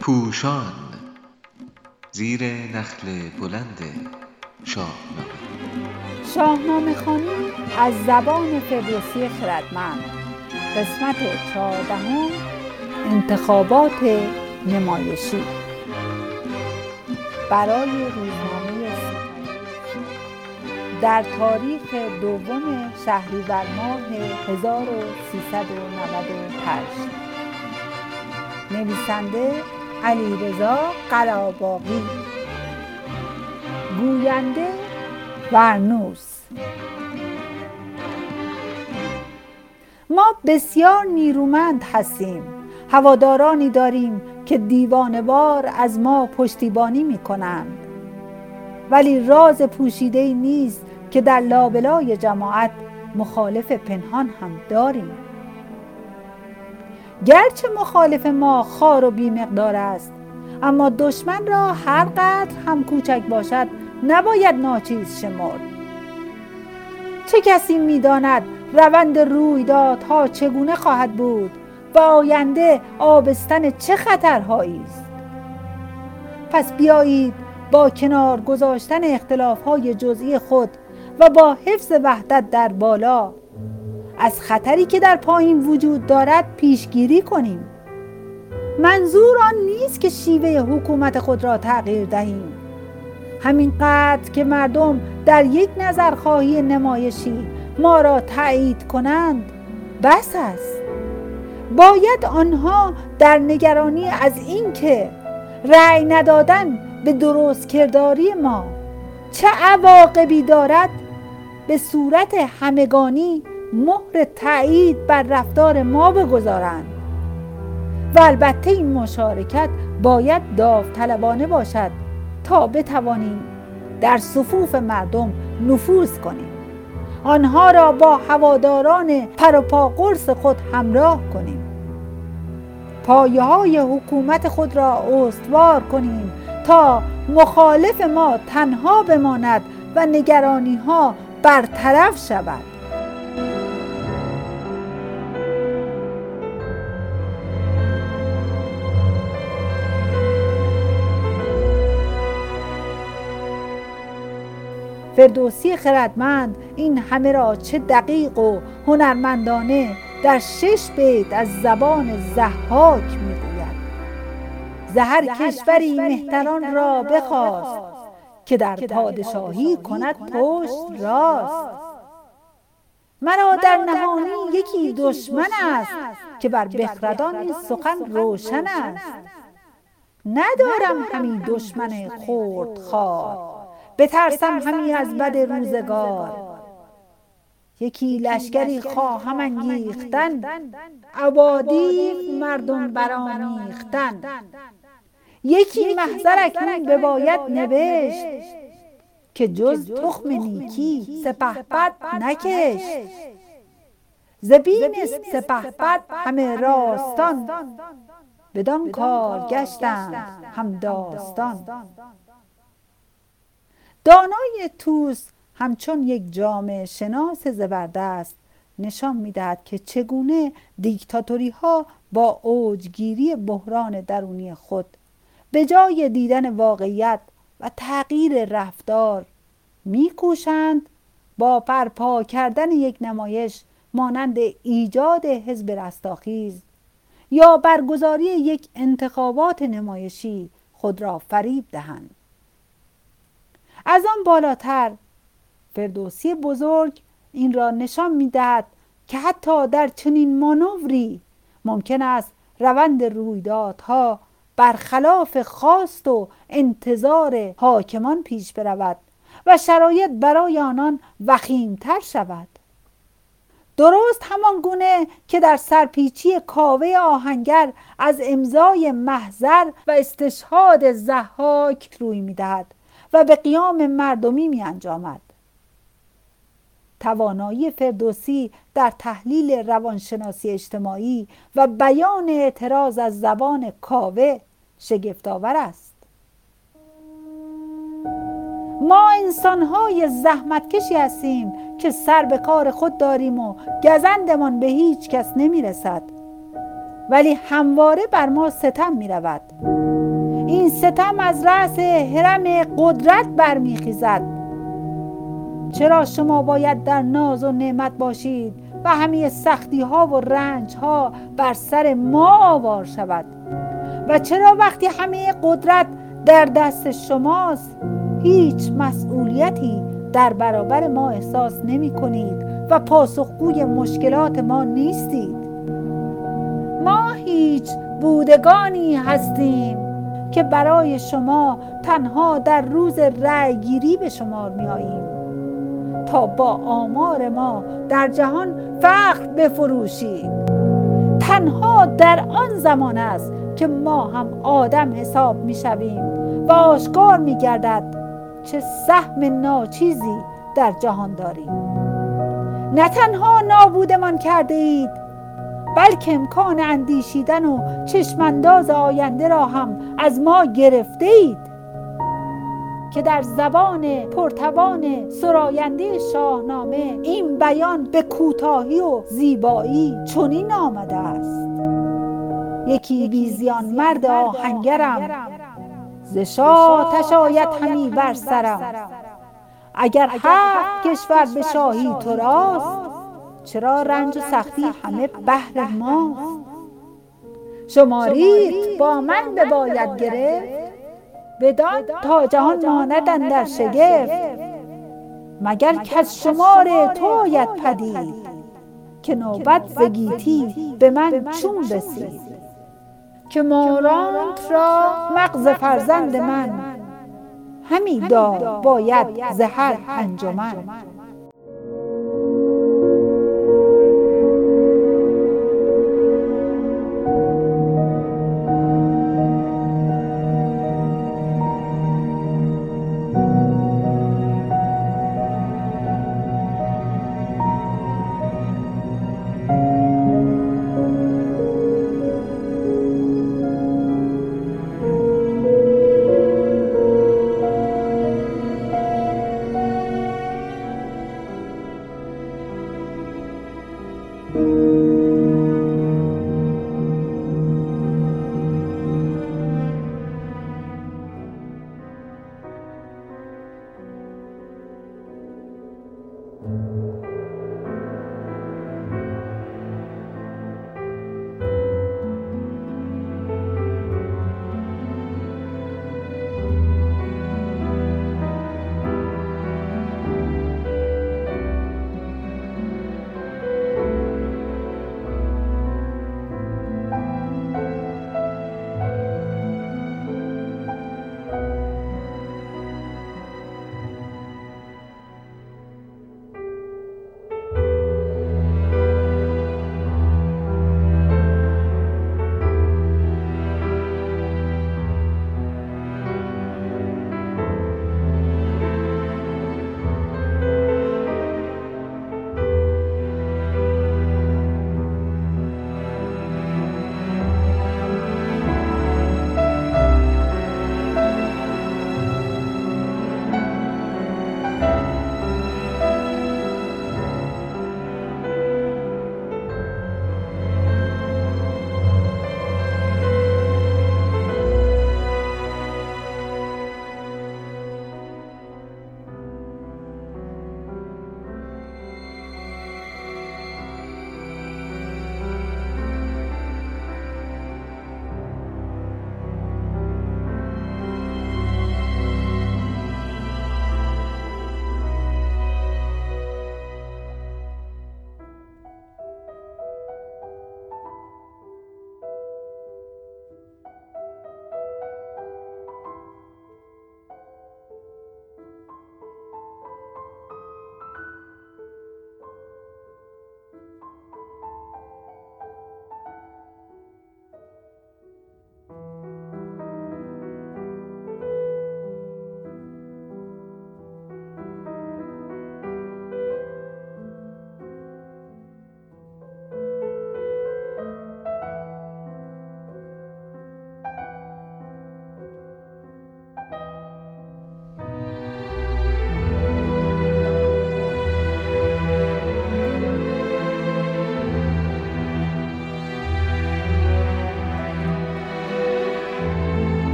پوشان زیر نخل بلند شاهنامه. شاهنامه خانی از زبان فردوسی خردمند. قسمت چهاردهم انتخابات نمایشی. برای روزنامه در تاریخ دوم شهریور ماه 1395 نویسنده علیرضا قراباقی گوینده ورنوس ما بسیار نیرومند هستیم. هوادارانی داریم که دیوانوار از ما پشتیبانی می کنند ولی راز پوشیده نیست که در لابلای جماعت مخالف پنهان هم داریم. گرچه مخالف ما خار و بیمقدار است اما دشمن را هر قدر هم کوچک باشد نباید ناچیز شمرد. چه کسی می‌داند روند رویدادها چگونه خواهد بود و آینده آبستن چه خطرهایی است؟ پس بیایید با کنار گذاشتن اختلافهای جزئی خود و با حفظ وحدت در بالا. از خطری که در پایین وجود دارد پیشگیری کنیم. منظور آن نیست که شیوه حکومت خود را تغییر دهیم. همین قدر که مردم در یک نظرخواهی نمایشی ما را تایید کنند بس است. باید آنها در نگرانی از اینکه رأی ندادن به درست کرداری ما چه عواقبی دارد به صورت همگانی مهر تایید بر رفتار ما بگذارند. و البته این مشارکت باید داوطلبانه باشد تا بتوانیم در صفوف مردم نفوذ کنیم. آنها را با هواداران پروپا قرص خود همراه کنیم. پایه های حکومت خود را استوار کنیم تا مخالف ما تنها بماند و نگرانی ها برطرف شود. فردوسی خردمند این همه را چه دقیق و هنرمندانه در شش بیت از زبان زحاک می‌گوید. زهر کشوری مهتران را بخواست. که در پادشاهی کند پشت راست. مرا در نهانی یکی دشمن است که بر بخردان این سخن روشن است. ندارم همین دشمن خورد خواه بترسم همی از بد روزگار. یکی لشکری خواهم انگیختن. عبادی مردم برآمیختن یکی محضر اکنون بباید نوشت که جز تخم نیکی سپه بد نکش ز بیم سپه بد همه راستان بدان کار گشتند هم داستان. دانای توس همچون یک جامعه شناس زبردست نشان می‌دهد که چگونه دیکتاتوری ها با اوجگیری بحران درونی خود به جای دیدن واقعیت و تغییر رفتار میکوشند با پرپا کردن یک نمایش مانند ایجاد حزب رستاخیز یا برگزاری یک انتخابات نمایشی خود را فریب دهند. از آن بالاتر فردوسی بزرگ این را نشان می‌دهد که حتی در چنین مانوری ممکن است روند رویدادها برخلاف خواست و انتظار حاکمان پیش برود و شرایط برای آنان وخیمتر شود درست همان گونه که در سرپیچی کاوه آهنگر از امضای محضر و استشهاد زحاک روی می‌دهد و به قیام مردمی می انجامد. توانایی فردوسی در تحلیل روانشناسی اجتماعی و بیان اعتراض از زبان کاوه شگفتآور است. ما انسانهای زحمتکشی هستیم که سر به کار خود داریم و گزندمان به هیچ کس نمی رسد ولی همواره بر ما ستم می رود این ستم از رأس حرم قدرت برمیخیزد. چرا شما باید در ناز و نعمت باشید و همه سختی ها و رنج ها بر سر ما آوار شود؟ و چرا وقتی همه قدرت در دست شماست هیچ مسئولیتی در برابر ما احساس نمی کنید و پاسخگوی مشکلات ما نیستید؟ ما هیچ بودگانی هستیم که برای شما تنها در روز رأی گیری به شمار می آییم با آمار ما در جهان فخر بفروشید تنها در آن زمان است که ما هم آدم حساب می شویم و آشکار می گردد چه سهم ناچیزی در جهان داریم. نه تنها نابودمان کرده اید بلکه امکان اندیشیدن و چشمانداز آینده را هم از ما گرفته اید. که در زبان پرتوان سراینده شاهنامه این بیان به کوتاهی و زیبایی چنین آمده است. یکی بیزیان مرد آهنگرم. ز شاه تشاید همی بر سرم. اگر هفت کشور به شاهی تو راست چرا رنج و سختی همه بهر ماست؟ شمارید با من بباید گرفت؟ بدان تا جهان ماندن در شگفت. مگر که از شمار تو آید پدید؟ که نوبت زگیتی به من چون رسید. که مارانت را مغز فرزند من. همی دار باید زهر انجمن.